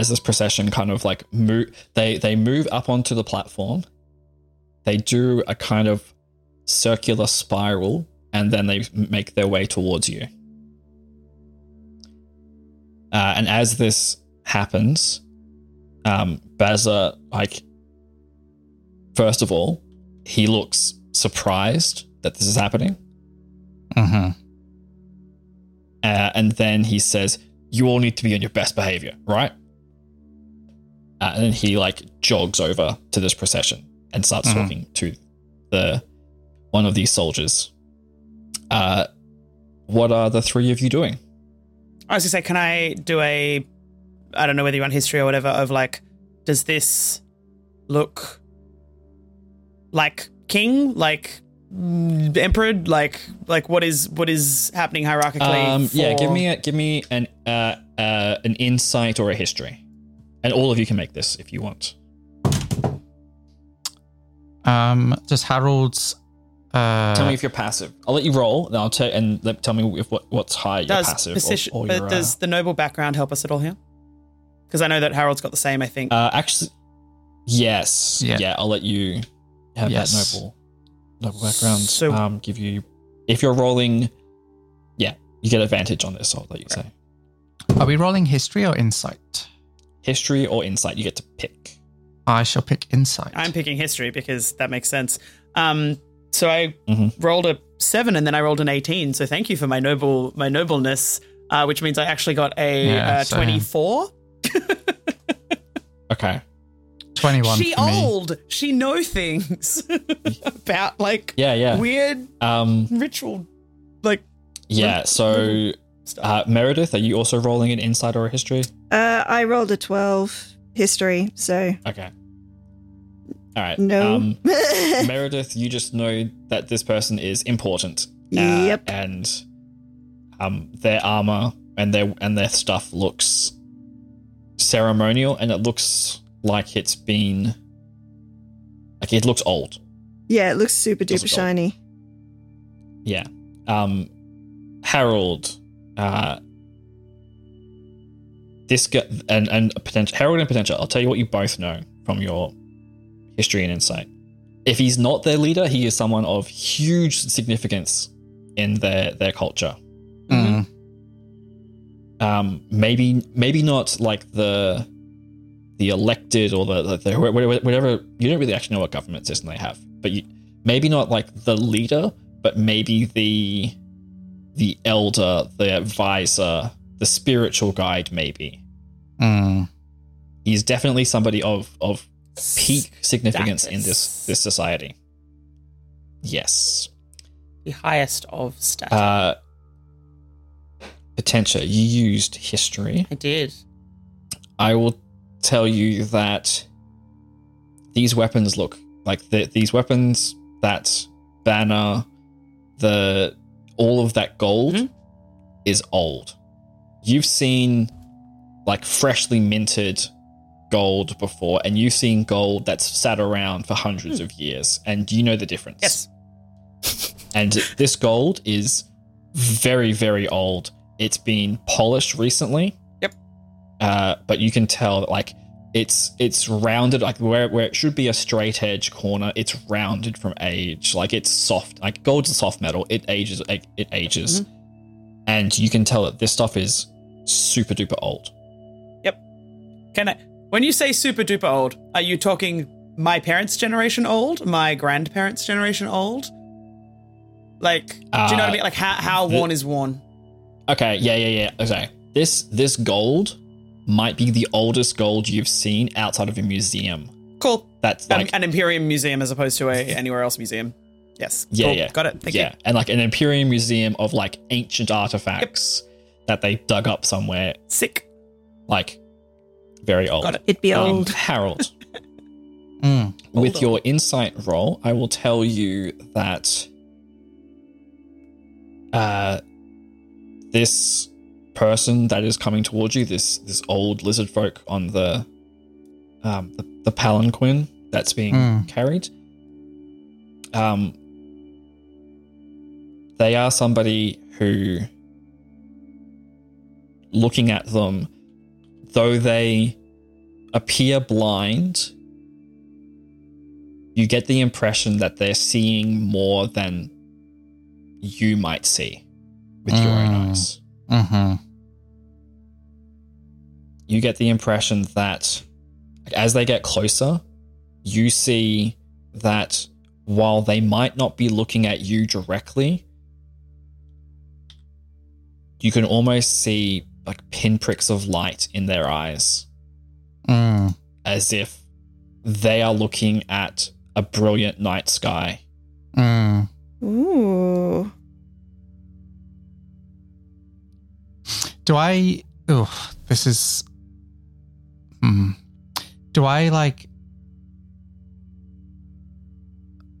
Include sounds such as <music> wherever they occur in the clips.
As this procession kind of like move, they they move up onto the platform. They do a kind of circular spiral, and then they make their way towards you. Uh, and as this happens, um, Bazza, like, first of all, he looks surprised that this is happening. Mm-hmm. Uh, and then he says, You all need to be on your best behavior, right? Uh, and then he like jogs over to this procession and starts Mhm. talking to the one of these soldiers. Uh, what are the three of you doing? I was gonna say, can I do a, I don't know whether you want history or whatever of like, does this look like king, like emperor, like like what is what is happening hierarchically? Um, yeah, give me a, give me an uh, uh, an insight or a history, and all of you can make this if you want. Um, does Harold's uh, tell me if you're passive. I'll let you roll, and I'll tell and let, tell me if what, what's high. You're passive position, or, or but you're, uh, does the noble background help us at all here? Because I know that Harold's got the same. I think. Uh, actually, yes. Yeah. Yeah. I'll let you have Yes. that noble, noble background. So- um, give you if you're rolling. Yeah, you get advantage on this. I'll let you say are we rolling history or insight? History or insight. You get to pick. I shall pick insight. I'm picking history because that makes sense. Um, so I Mhm. rolled a seven and then I rolled an eighteen. So thank you for my noble my nobleness, uh, which means I actually got a Yeah, uh, twenty-four. <laughs> Okay. 21 She for me. old. She know things <laughs> about like Yeah. Yeah. weird Um. ritual, like Yeah. So, stuff. uh, Meredith, are you also rolling an insight or a history? Uh, I rolled a 12 history, so Okay. All right. no. Um, <laughs> Meredith, you just know that this person is important. Uh, Yep. And um, their armor and their and their stuff looks ceremonial, and it looks like it's been like it looks old. yeah, it looks super duper shiny. Yeah. Um, Harold, uh, this guy and and Potentia Harold and Potentia. I'll tell you what you both know from your history and insight. If he's not their leader, he is someone of huge significance in their their culture. Mm. Um, maybe maybe not like the the elected or the, the, the whatever. You don't really actually know what government system they have, but you, maybe not like the leader, but maybe the the elder, the advisor, the spiritual guide. Maybe Mm. he's definitely somebody of of peak significance in this this society. Yes. the highest of status. Uh, Potentia, you used history. I did. I will tell you that these weapons look like the, these weapons, that banner, the all of that gold Mhm. is old. You've seen like freshly minted gold before, and you've seen gold that's sat around for hundreds of years, and you know the difference. Yes. <laughs> And this gold is very, very old. It's been polished recently. Yep. Uh, but you can tell that like it's it's rounded like where where it should be a straight edge corner. It's rounded from age. Like it's soft. Like gold's a soft metal. It ages. It, it ages. And you can tell that this stuff is super duper old. Yep. Can I? When you say super duper old, are you talking my parents' generation old, my grandparents' generation old? Like, do you know what I Uh, mean? Like, how how the- worn is worn? Okay, yeah, yeah, yeah. Okay. This this gold might be the oldest gold you've seen outside of a museum. Cool. That's Um, like an Imperium museum as opposed to a anywhere else museum. Yes. Yeah, Cool. yeah. Got it. Thank yeah, you. and like an Imperium museum of like ancient artifacts that they dug up somewhere, Sick. like very old. Got it. It'd be Um, old. <laughs> Harold, <laughs> Mm. with Hold your insight roll, I will tell you that uh, this person that is coming towards you, this this old lizard folk on the um, the, the palanquin that's being Mm. carried, um, they are somebody who, looking at them, though they appear blind, you get the impression that they're seeing more than you might see with your own Mm. eyes. Mm-hmm. You get the impression that as they get closer, you see that while they might not be looking at you directly, you can almost see like pinpricks of light in their eyes Mm. as if they are looking at a brilliant night sky. Mm. Ooh. Do I? Oh, this is. Hmm. Do I like?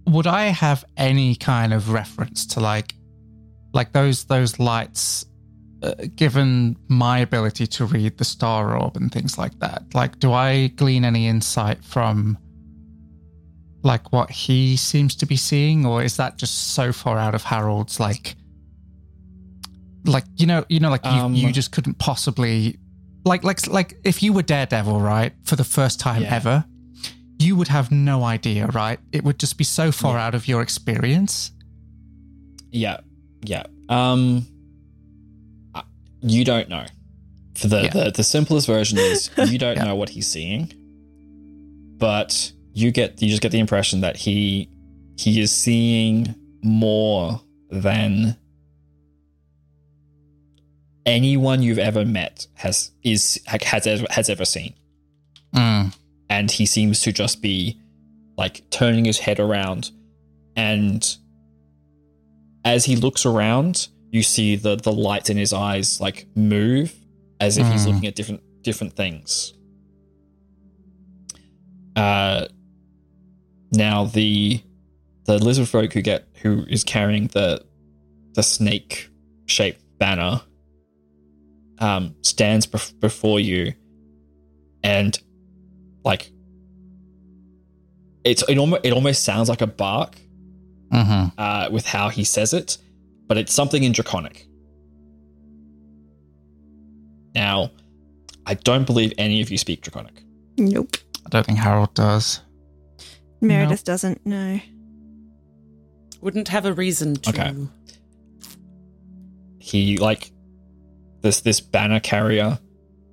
Would I have any kind of reference to like, like those those lights? Uh, given my ability to read the star orb and things like that, like, do I glean any insight from? Like what he seems to be seeing, or is that just so far out of Harold's like like you know you know like you, Um, you just couldn't possibly like like like if you were daredevil right for the first time Yeah. ever you would have no idea right it would just be so far out of your experience Yeah, yeah. Um, you don't know. For the Yeah. the, the simplest version is <laughs> you don't Yeah. know what he's seeing, but you get you just get the impression that he he is seeing more than anyone you've ever met has is has ever, has ever seen, Mm. and he seems to just be like turning his head around and as he looks around you see the the lights in his eyes like move as if he's Mm. looking at different different things uh now the the lizard folk who get who is carrying the the snake shaped banner um stands bef- before you and like it's it almost it almost sounds like a bark hmm uh, with how he says it, but it's something in Draconic. Now, I don't believe any of you speak Draconic. Nope. i don't think harold does Meredith doesn't know. Wouldn't have a reason to. Okay. He like this this banner carrier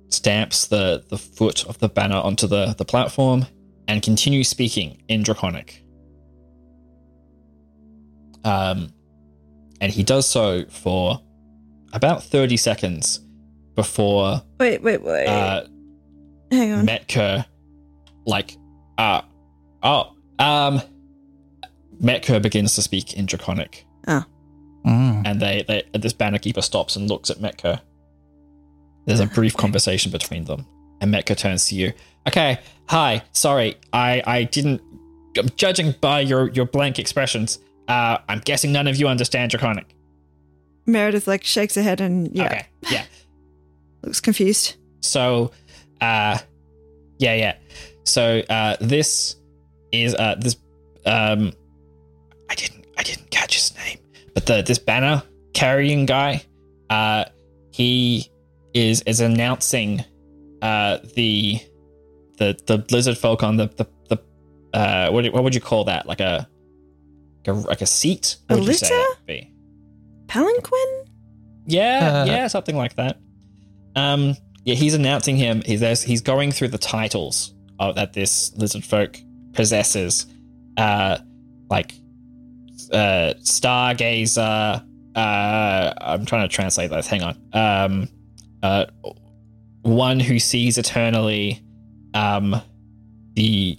stamps the the foot of the banner onto the the platform and continues speaking in Draconic. Um, and he does so for about thirty seconds before Wait, wait, wait. uh, Hang on. Metker, like, uh, oh, um, Metker begins to speak in Draconic, mm. and they, they this banner keeper stops and looks at Metker. There's a brief conversation between them, and Metker turns to you. Okay, hi, sorry, I, I didn't. Judging by your, your blank expressions, uh, I'm guessing none of you understand Draconic. Meredith like shakes her head and yeah, Okay, yeah. <laughs> looks confused. So, uh, yeah, yeah. So, uh, this is uh this um, I didn't I didn't catch his name, but the this banner carrying guy, uh, he is is announcing, uh, the the the lizard folk on the the the uh what what would you call that like a like a, like a seat? A What would you say litter? that would be? Palanquin? Yeah, Uh, yeah, something like that. Um, yeah, he's announcing him. He's there's, he's going through the titles of, that this lizard folk possesses, uh, like uh, stargazer. Uh, I'm trying to translate those. Hang on. Um, uh, one who sees eternally. Um, the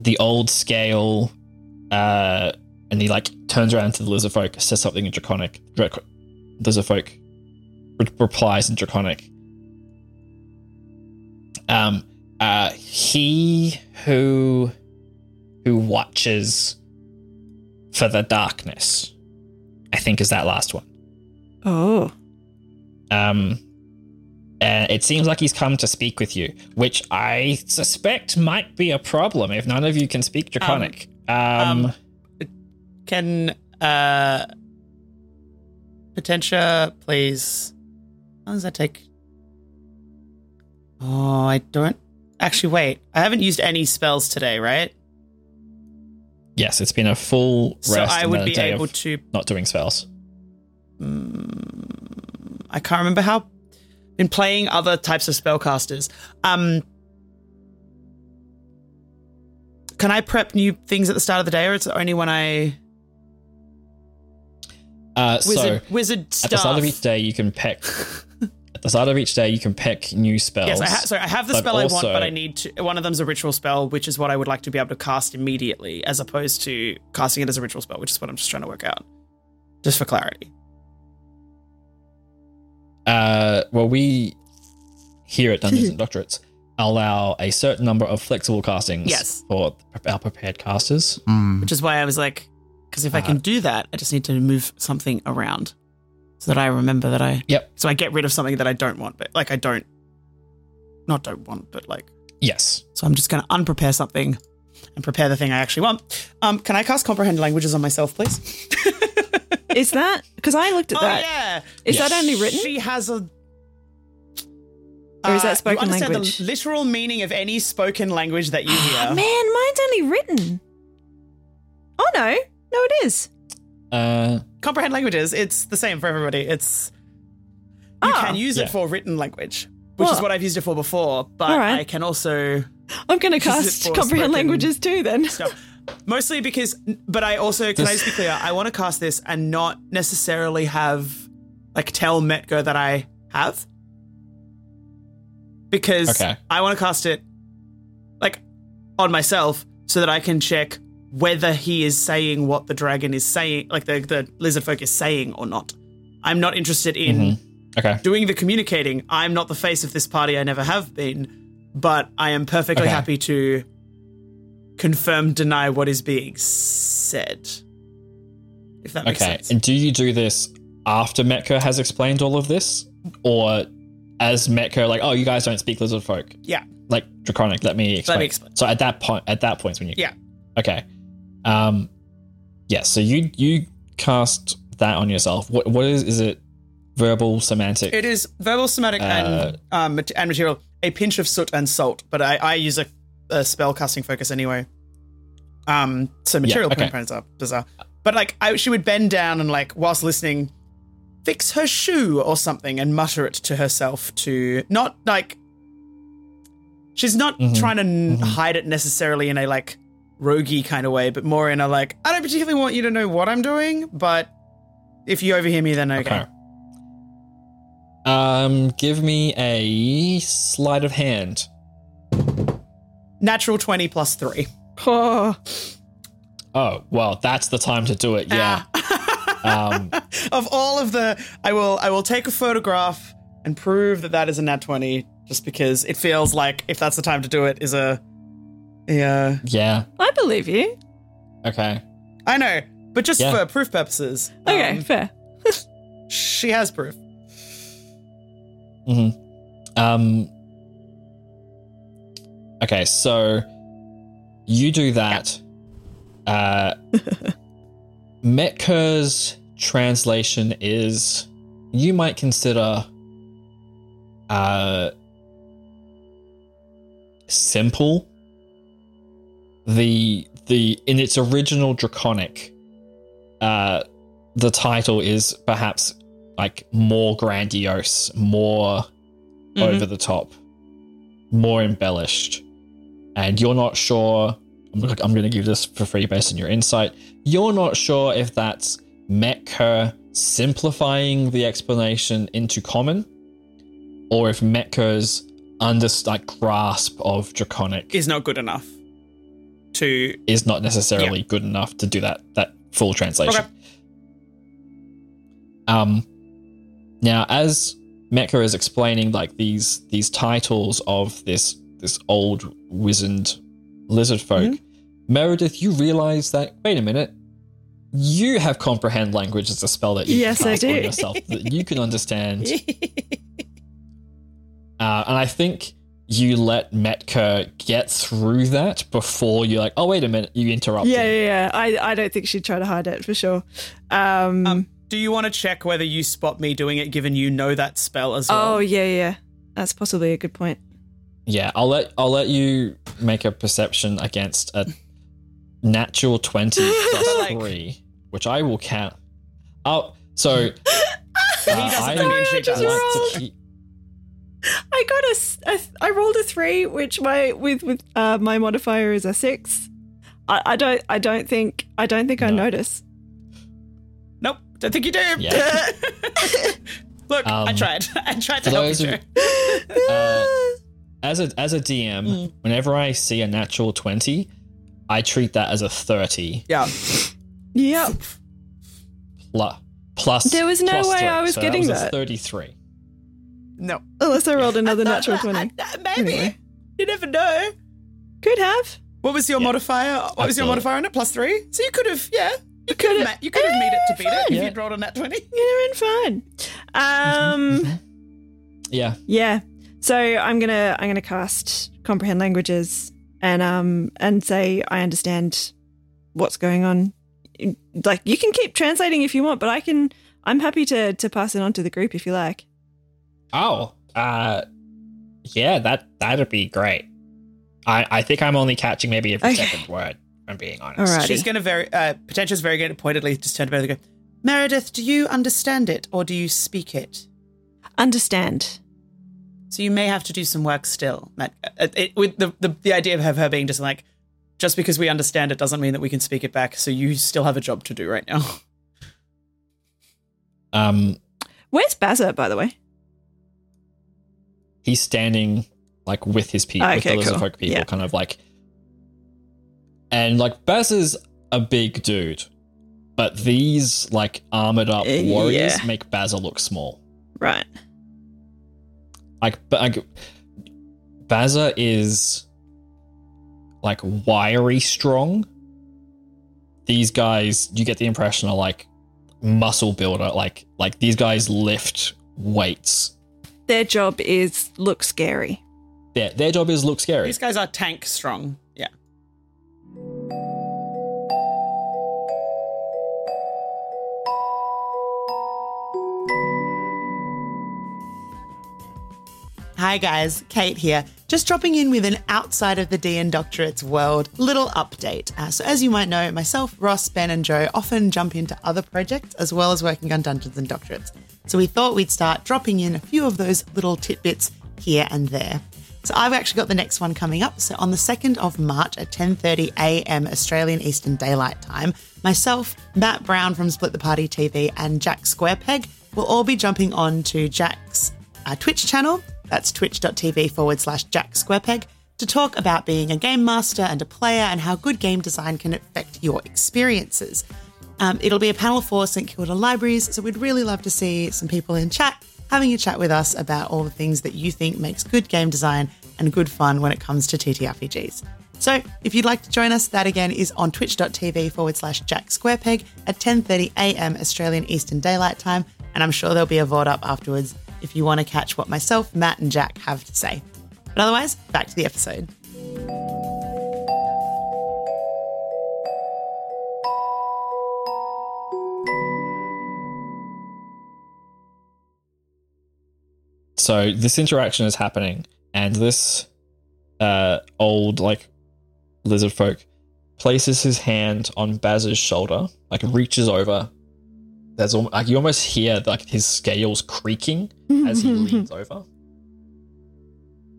the old scale. Uh, and he like turns around to the lizard folk, says something in draconic. Drac- lizard folk re- replies in draconic. Um, uh, he who who watches for the darkness, I think, is that last one. Oh. Um, and it seems like he's come to speak with you, which I suspect might be a problem if none of you can speak draconic. Um, um, Can uh Potentia please how long does that take? Oh, I don't. Actually, wait. I haven't used any spells today, right? Yes, it's been a full rest. So I would be able to. not doing spells. I can't remember how. Been playing other types of spellcasters. Um, can I prep new things at the start of the day, or it's only when I Uh, wizard so wizard at the start of each day, you can pick. at the start of each day, you can pick new spells. Yes, I ha- so I have the spell I want, but I need to. One of them's a ritual spell, which is what I would like to be able to cast immediately, as opposed to casting it as a ritual spell, which is what I'm just trying to work out, just for clarity. Uh, well, we here at Dungeons and <laughs> Doctorates allow a certain number of flexible castings Yes. for our prepared casters. Hmm. Which is why I was like, because if I Uh-huh. can do that, I just need to move something around so that I remember that I. Yep. So I get rid of something that I don't want, but like I don't, not don't want, but like. Yes. So I'm just going to unprepare something and prepare the thing I actually want. Um, can I cast comprehend languages on myself, please? <laughs> Is that because I looked at that? oh that? yeah. Is Yes. that only written? She has a. Or is that Uh, spoken you understand language? The literal meaning of any spoken language that you hear. Man, mine's only written. Oh no, no, it is. Uh, Comprehend languages. It's the same for everybody. It's you Ah. can use Yeah. it for written language, which is What? what I've used it for before. But All right. I can also I'm going to cast comprehend languages too. Then stuff. Mostly because, but I also can I just be clear? I want to cast this and not necessarily have like tell Metgo that I have because Okay. I want to cast it like on myself so that I can check whether he is saying what the dragon is saying, like the the lizard folk is saying or not. I'm not interested in mhm. Okay. doing the communicating. I'm not the face of this party. I never have been, but I am perfectly Okay. happy to confirm, deny what is being said. If that makes Okay. sense. And do you do this after Metco has explained all of this, or as Metco, like, oh, you guys don't speak lizard folk, yeah. like draconic? Let me explain. Let me explain. So at that point, at that point, when you Yeah. okay, um, yeah. So you you cast that on yourself. What what is is it? Verbal, somatic. It is verbal, somatic, Uh, and um, and material. A pinch of soot and salt, but I, I use a, a spell casting focus anyway. Um, so material okay. components are bizarre, but like I, she would bend down and like whilst listening, fix her shoe or something and mutter it to herself to not like. She's not Mhm, trying to n- mhm. hide it necessarily in a like roguey kind of way, but more in a like I don't particularly want you to know what I'm doing, but if you overhear me, then okay. Okay. Um, give me a sleight of hand. Natural twenty plus three. Oh, <sighs> Oh, well, that's the time to do it. Yeah. <laughs> um, of all of the i will i will take a photograph and prove that that is a nat 20 just because it feels like if that's the time to do it is a yeah yeah. I believe you. Okay. i know but just Yeah. for proof purposes Okay, um, fair. <laughs> she has proof hmm Um. Okay, so you do that. Uh, <laughs> Metker's translation is you might consider uh simple. The the in its original draconic, uh, the title is perhaps like more grandiose, more Mhm. over the top, more embellished, and you're not sure. I'm, I'm going to give this for free based on your insight. You're not sure if that's Metker simplifying the explanation into common, or if Metker's under like grasp of draconic is not good enough to is not necessarily good enough to do that that full translation. Okay. Um, now, as Mecha is explaining like these these titles of this this old wizened lizard folk, Mm-hmm. Meredith, you realize that wait a minute, you have comprehend language as a spell that you Yes, can I do. yourself that you can understand. <laughs> Uh, and I think you let Metka get through that before you're like, oh wait a minute, you interrupt. Yeah, yeah, yeah. I, I don't think she'd try to hide it for sure. Um, um do you want to check whether you spot me doing it given you know that spell as well oh yeah, yeah. That's possibly a good point. Yeah, I'll let I'll let you make a perception against a natural twenty <laughs> plus Like- three, which I will count. Oh, so <laughs> uh, doesn't I, know me and she I does. like rolled. to keep. I got a, s- a th- I rolled a three, which my with with uh, my modifier is a six. I, I don't I don't think I don't think I No. notice. Nope, don't think you do. Yeah. <laughs> Look, I Um, tried. I tried to for help you. who- Joe. Uh, as a as a DM, Mm. whenever I see a natural twenty, I treat that as a thirty Yeah. Yep. plus plus. There was no way three. I was so getting that. Was a that. Thirty-three. No. Unless I rolled another <laughs> No, natural no, twenty. uh, Maybe. Anyway. You never know. Could have. What was your Yeah. modifier? What was your modifier on it? Plus three? So you could have, yeah. You could Could've- have, you could have made it to beat it if Yeah. you'd rolled on that 20. You're in fine. <laughs> Um. Yeah. Yeah. So I'm gonna I'm gonna cast comprehend languages and um and say I understand what's going on. Like you can keep translating if you want, but I can. I'm happy to to pass it on to the group if you like. Oh, uh, yeah, that that'd be great. I I think I'm only catching maybe every Okay. second word. I'm being honest. Alrighty. She's going to very, uh, Potentia's very good pointedly just turn to Meredith and go, Meredith, do you understand it or do you speak it? Understand. So you may have to do some work still. Matt. Uh, it, with the, the, the idea of her being just like, just because we understand it doesn't mean that we can speak it back. So you still have a job to do right now. <laughs> Um, Where's Bazza, by the way? he's standing like with his people, with Okay, the lizard cool. folk people, Yeah. kind of like, and like Baz is a big dude, but these like armored up Uh, warriors yeah. make Baza look small. Right. Like, but like, Baza is like wiry strong. These guys, you get the impression are like muscle builder. Like, like these guys lift weights. Their job is look scary. Their their job is look scary. These guys are tank strong. Hi guys, Kate here. Just dropping in with an outside of the DN Doctorates world little update. Uh, so, as you might know, myself, Ross, Ben, and Joe often jump into other projects as well as working on Dungeons and Doctorates. So, we thought we'd start dropping in a few of those little tidbits here and there. So I've actually got the next one coming up. So on the 2nd of March at 10:30 a.m. Australian Eastern Daylight Time, myself, Matt Brown from Split the Party TV, and Jack Squarepeg will all be jumping on to Jack's uh, Twitch channel. That's twitch.tv forward slash Jack Squarepeg to talk about being a game master and a player and how good game design can affect your experiences. Um, it'll be a panel for St Kilda Libraries, so we'd really love to see some people in chat having a chat with us about all the things that you think makes good game design and good fun when it comes to TTRPGs. So if you'd like to join us, that again is on twitch.tv forward slash Jack Squarepeg at 10.30am Australian Eastern Daylight Time, and I'm sure there'll be a VOD up afterwards if you want to catch what myself, Matt, and Jack have to say. But otherwise, back to the episode. so this interaction is happening and this uh old like lizard folk places his hand on Baz's shoulder like reaches over there's al- like you almost hear like his scales creaking as he <laughs> leans over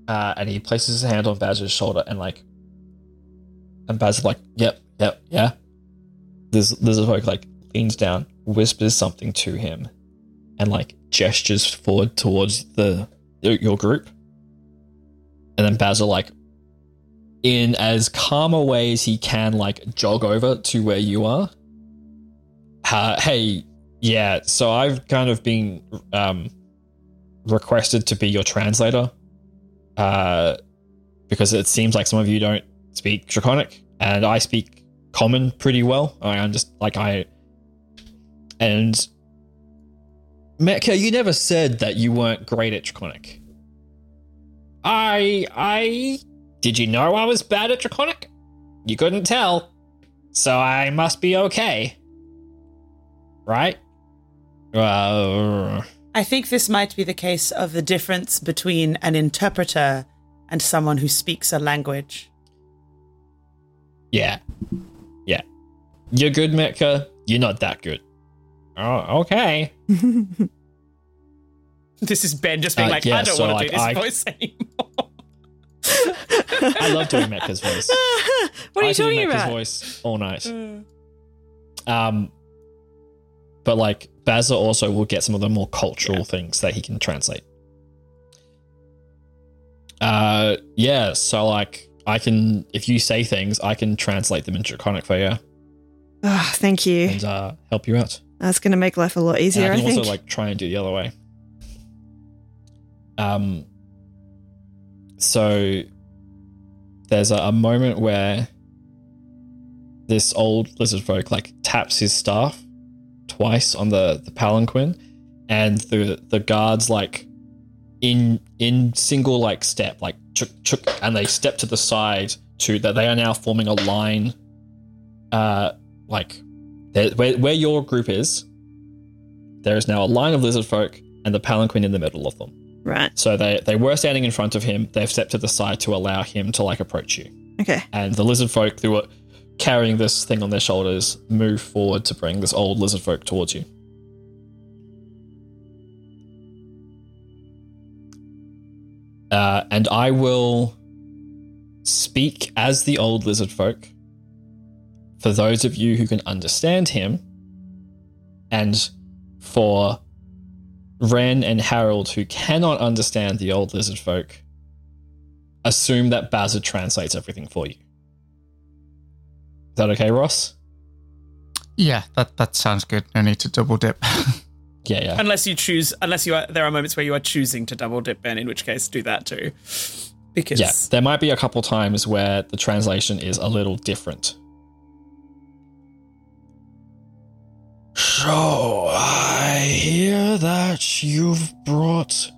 uh and he places his hand on Baz's shoulder and like and Baz is like yep yep yeah this lizard folk like leans down whispers something to him and like gestures forward towards the your your group. And then Basil like in as calm a way as he can like jog over to where you are. Uh, hey, yeah, so I've kind of been um requested to be your translator. Uh because it seems like some of you don't speak draconic and I speak common pretty well. I am just like I and Metka, you never said that you weren't great at Draconic. I. I. Did you know I was bad at Draconic? You couldn't tell. So I must be okay. Right? Uh, I think this might be the case of the difference between an interpreter and someone who speaks a language. Yeah. Yeah. You're good, Metka. You're not that good. Oh, okay. <laughs> This is Ben just being Uh, like, yeah, I don't so, want to like, do this I- voice <laughs> anymore. I love doing Metka's voice. <laughs> what are I you do talking Metka's about? voice all night. Um, but like Bazza also will get some of the more cultural things that he can translate. Uh, yeah. So like, I can if you say things, I can translate them into Draconic for you Oh, thank you. and uh, help you out. That's going to make life a lot easier, and I I can think. also like try and do the other way. Um. So there's a, a moment where this old lizard folk like taps his staff twice on the the palanquin, and the the guards like in in single like step like chuk chuk, and they step to the side to that they are now forming a line. Uh, like where where your group is, there is now a line of lizard folk and the palanquin in the middle of them. right. So they they were standing in front of him. They've stepped to the side to allow him to like approach you. Okay. And the lizard folk who were carrying this thing on their shoulders move forward to bring this old lizard folk towards you. Uh, and I will speak as the old lizard folk for those of you who can understand him, and for Ren and Harold who cannot understand the old lizard folk, assume that Bazard translates everything for you. Is that okay, Ross? Yeah, that that sounds good. No need to double dip. <laughs> Yeah, yeah. Unless you choose, unless you are, there are moments where you are choosing to double dip Ben, in which case do that too. Because Yeah, there might be a couple times where the translation is a little different. So, I hear that you've brought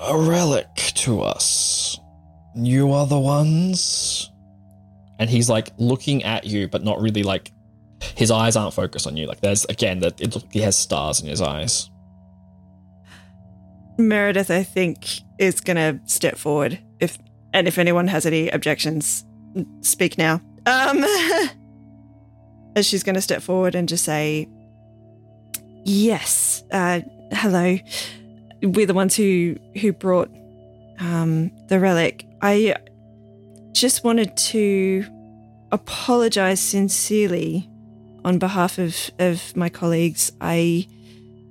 a relic to us. You are the ones? And he's like looking at you, but not really like. His eyes aren't focused on you. Like, there's, again, that it, he has stars in his eyes. Meredith, I think, is to step forward. If and if anyone has any objections, speak now. Um, <laughs> as she's to step forward and just say, "Yes, uh, hello. We're the ones who who brought um, the relic. I just wanted to apologize sincerely on behalf of of my colleagues. I."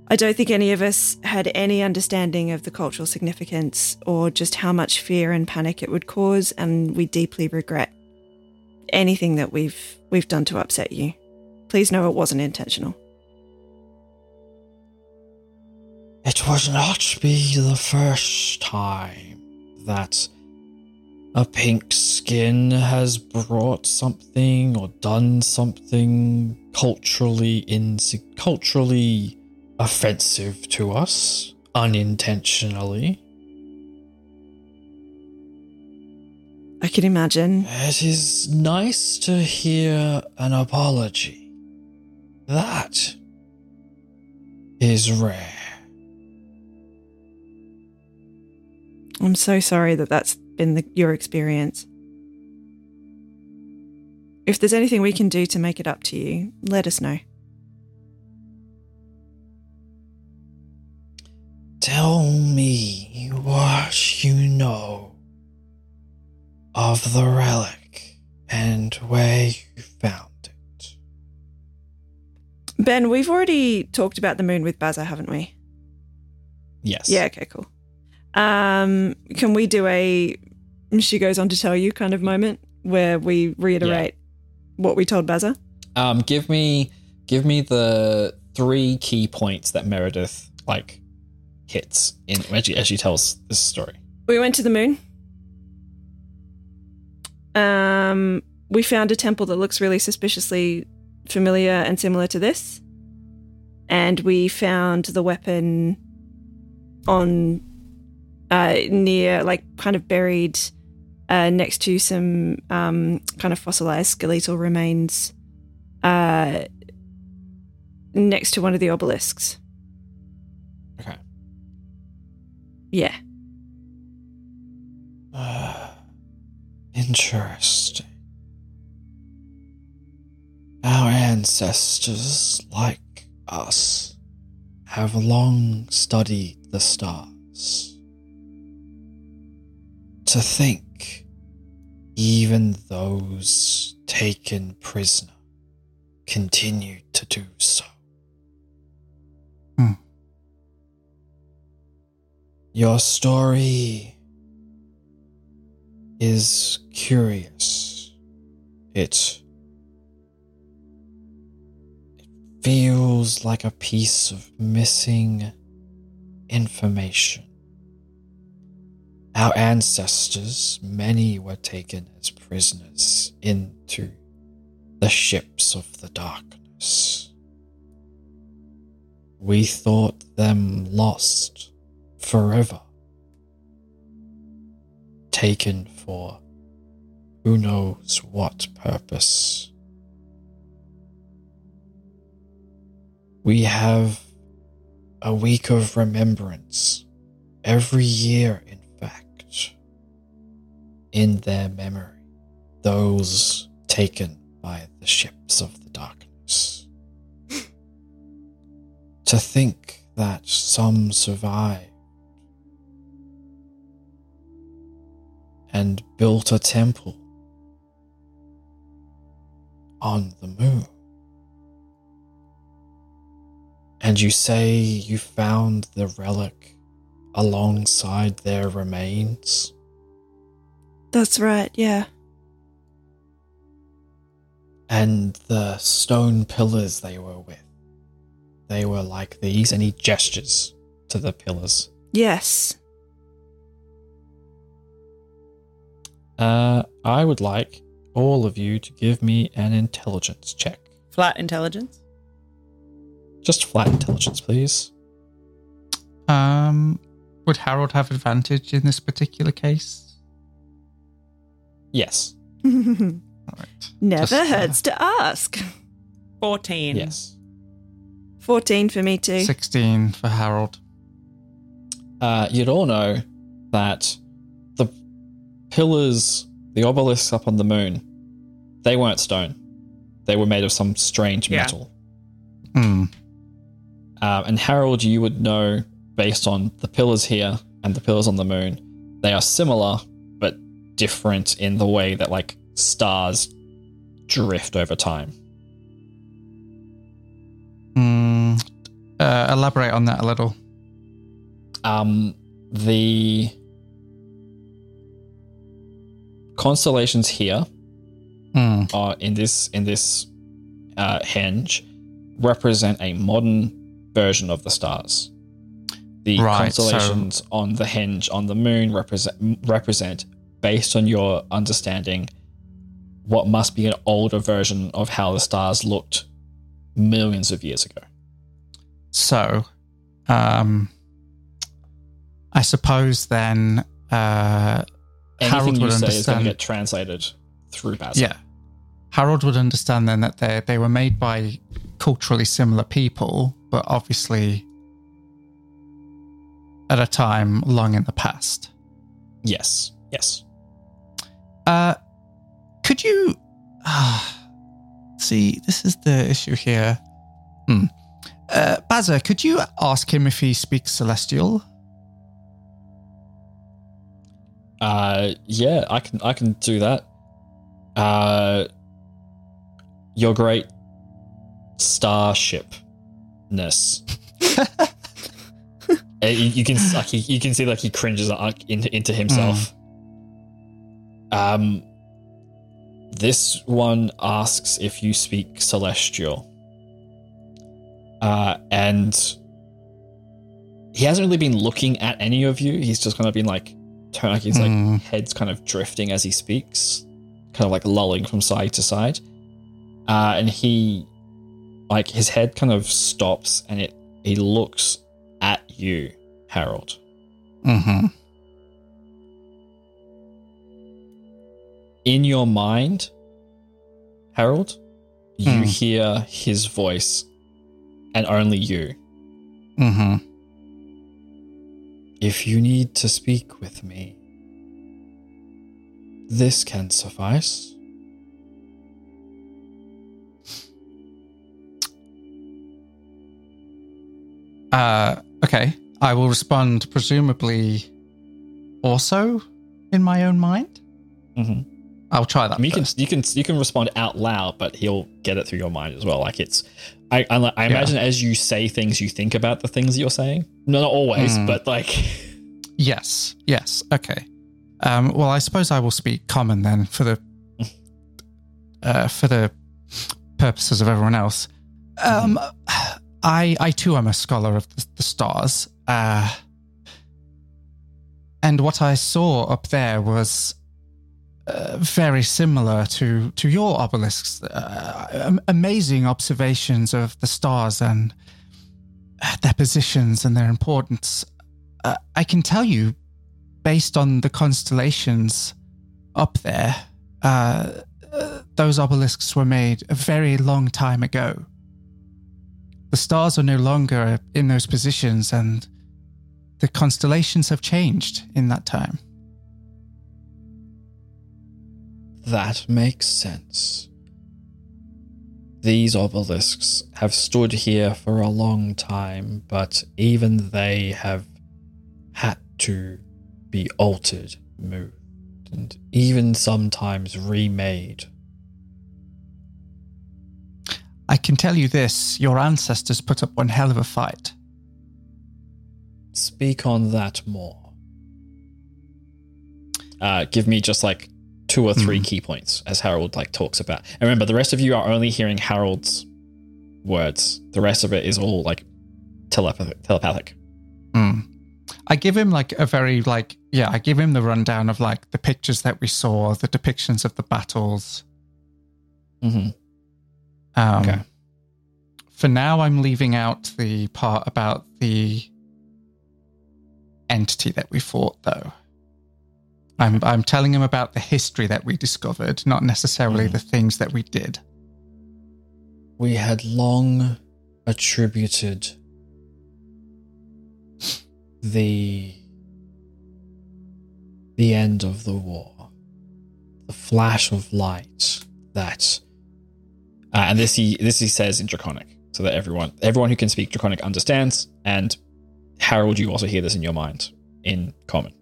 I don't think any of us had any understanding of the cultural significance or just how much fear and panic it would cause, and we deeply regret anything that we've we've done to upset you. Please know it wasn't intentional. It would not be the first time that a pink skin has brought something or done something culturally insi- culturally offensive to us unintentionally. I can imagine. It is nice to hear an apology. That is rare. I'm so sorry that that's been the, your experience. If there's anything we can do to make it up to you, let us know. Tell me what you know of the relic and where you found it. Ben, we've already talked about the moon with Baza, haven't we? Yes. Yeah, okay, cool. Um, can we do a she goes on to tell you kind of moment where we reiterate what we told Baza? Um, give me, give me the three key points that Meredith like hits in as she, as she tells this story. We went to the moon. Um, we found a temple that looks really suspiciously familiar and similar to this. And we found the weapon on uh, near, like, kind of buried uh, next to some um, kind of fossilized skeletal remains uh, next to one of the obelisks. Okay. Yeah. <sighs> Interesting. Our ancestors, like us, have long studied the stars. To think, even those taken prisoner continued to do so. Hmm. Your story is curious. It, it feels like a piece of missing information. Our ancestors, many were taken as prisoners into the ships of the darkness. We thought them lost forever, taken for who knows what purpose. We have a week of remembrance every year, in their memory, those taken by the ships of the darkness. <laughs> to think that some survived and built a temple on the moon. And you say you found the relic alongside their remains? That's right, yeah. And the stone pillars they were with. They were like these, and he gestures to the pillars. Yes. Uh, I would like all of you to give me an intelligence check. Flat intelligence. Just flat intelligence, please. Um, would Harold have advantage in this particular case? Yes. <laughs> Never All right. Just, uh, hurts to ask. 14. Yes. 14 for me too. 16 for Harold. Uh, you'd all know that the pillars, the obelisks up on the moon, they weren't stone. They were made of some strange Yeah. metal. Hmm. Uh, and Harold, you would know based on the pillars here and the pillars on the moon, they are similar but different in the way that like stars drift over time. Hmm. Uh, elaborate on that a little. Um, the constellations here Hmm. are in this in this uh, henge represent a modern version of the stars. The Right, so- constellations on the henge on the moon represent represent, based on your understanding, what must be an older version of how the stars looked millions of years ago. So, um, I suppose then uh, Harold you would say is going to understand. get translated through Basil. Yeah. Harold would understand then that they they were made by culturally similar people, but obviously at a time long in the past. Yes. Yes. Uh, could you ah, see? This is the issue here. Hmm. Uh, Bazza, could you ask him if he speaks Celestial? Uh, yeah, I can I can do that. Uh, your great starshipness. <laughs> Uh, you, you can like you can see like he cringes uh, into into himself. Um, this one asks if you speak celestial. Uh, and he hasn't really been looking at any of you. He's just kind of been like, turn like his like Hmm. head's kind of drifting as he speaks, kind of like lolling from side to side. Uh, and he, like, his head kind of stops, and it he looks at you, Harold. Mm-hmm. In your mind, Harold, you Hmm. hear his voice, and only you. Mm-hmm. If you need to speak with me, this can suffice. Uh, okay. I will respond, presumably, also in my own mind. Mhm. I'll try that. I mean, you can you can you can respond out loud, but he'll get it through your mind as well. Like it's, I I, I imagine as you say things, you think about the things that you're saying. No, not always, Hmm. but like, Yes. Yes. Okay. Um, well, I suppose I will speak common then for the uh, for the purposes of everyone else. Um, I I too am a scholar of the, the stars, uh, and what I saw up there was very similar to to your obelisks. Uh, amazing observations of the stars and uh, their positions and their importance. Uh, I can tell you, based on the constellations up there, uh, uh, those obelisks were made a very long time ago. The stars are no longer in those positions, and the constellations have changed in that time. That makes sense. These obelisks have stood here for a long time, but even they have had to be altered, moved, and even sometimes remade. I can tell you this your ancestors put up one hell of a fight. Speak on that more. Uh, give me just like two or three key points as Harold like talks about. And remember, the rest of you are only hearing Harold's words. The rest of it is all like telepathic. telepathic. Mm. I give him like a very like yeah, I give him the rundown of like the pictures that we saw, the depictions of the battles. Mm-hmm. Um, Okay. For now, I'm leaving out the part about the entity that we fought, though. I'm I'm telling him about the history that we discovered, not necessarily Mhm. the things that we did. We had long attributed the the end of the war, the flash of light that, uh, and this he this he says in Draconic, so that everyone everyone who can speak Draconic understands. And Harold, you also hear this in your mind in Common.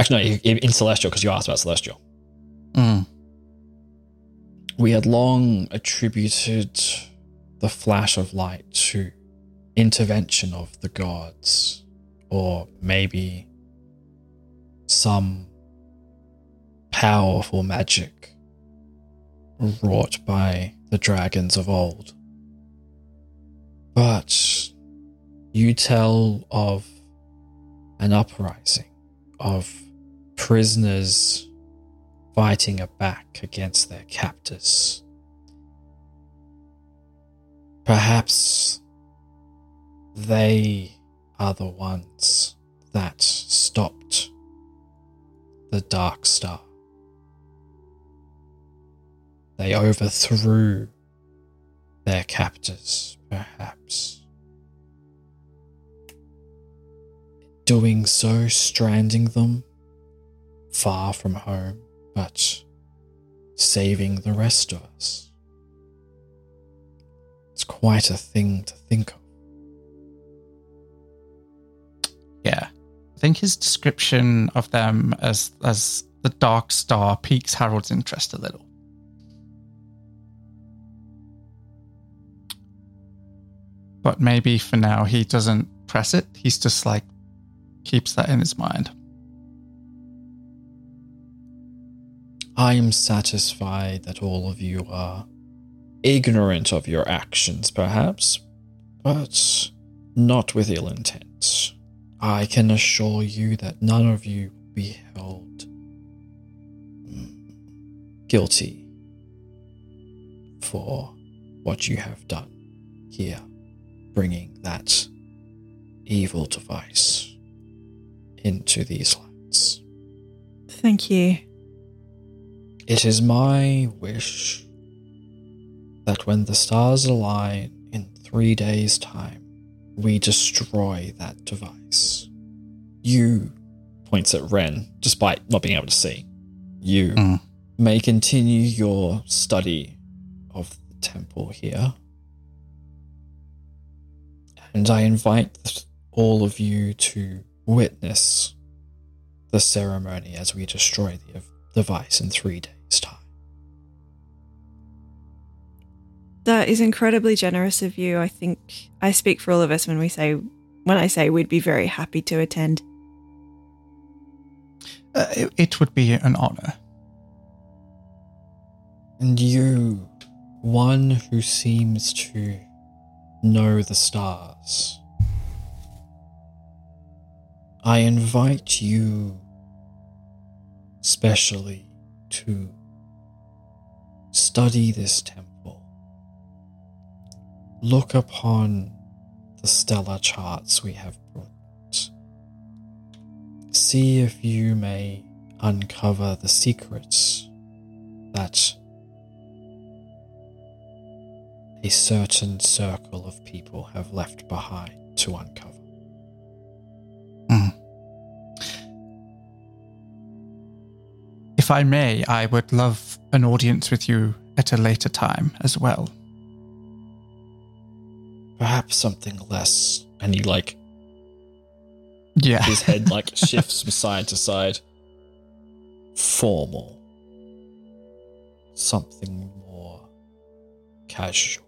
Actually, no, in Celestial because you asked about Celestial. Mm. We had long attributed the flash of light to intervention of the gods, or maybe some powerful magic wrought by the dragons of old. But you tell of an uprising of prisoners fighting back against their captors. Perhaps they are the ones that stopped the Dark Star. They overthrew their captors, perhaps. Doing so, stranding them far from home, but saving the rest of us. It's quite a thing to think of. Yeah, I think his description of them as as the Dark Star piques Harold's interest a little. But maybe for now he doesn't press it. He's just like keeps that in his mind. I am satisfied that all of you are ignorant of your actions, perhaps, but not with ill intent. I can assure you that none of you will be held mm, guilty for what you have done here, bringing that evil device into these lands. Thank you. It is my wish that when the stars align in three days' time, we destroy that device. You points at Ren, despite not being able to see. You Mm. may continue your study of the temple here. And I invite all of you to witness the ceremony as we destroy the device in three days' time. That is incredibly generous of you. I think I speak for all of us when we say when I say we'd be very happy to attend. Uh, it, it would be an honor. And you, one who seems to know the stars, I invite you specially to study this temple. Look upon the stellar charts we have brought. See if you may uncover the secrets that a certain circle of people have left behind to uncover. Hmm. If I may, I would love an audience with you at a later time as well. Perhaps something less. And he like Yeah. his head <laughs> like shifts from side to side. Formal. Something more casual.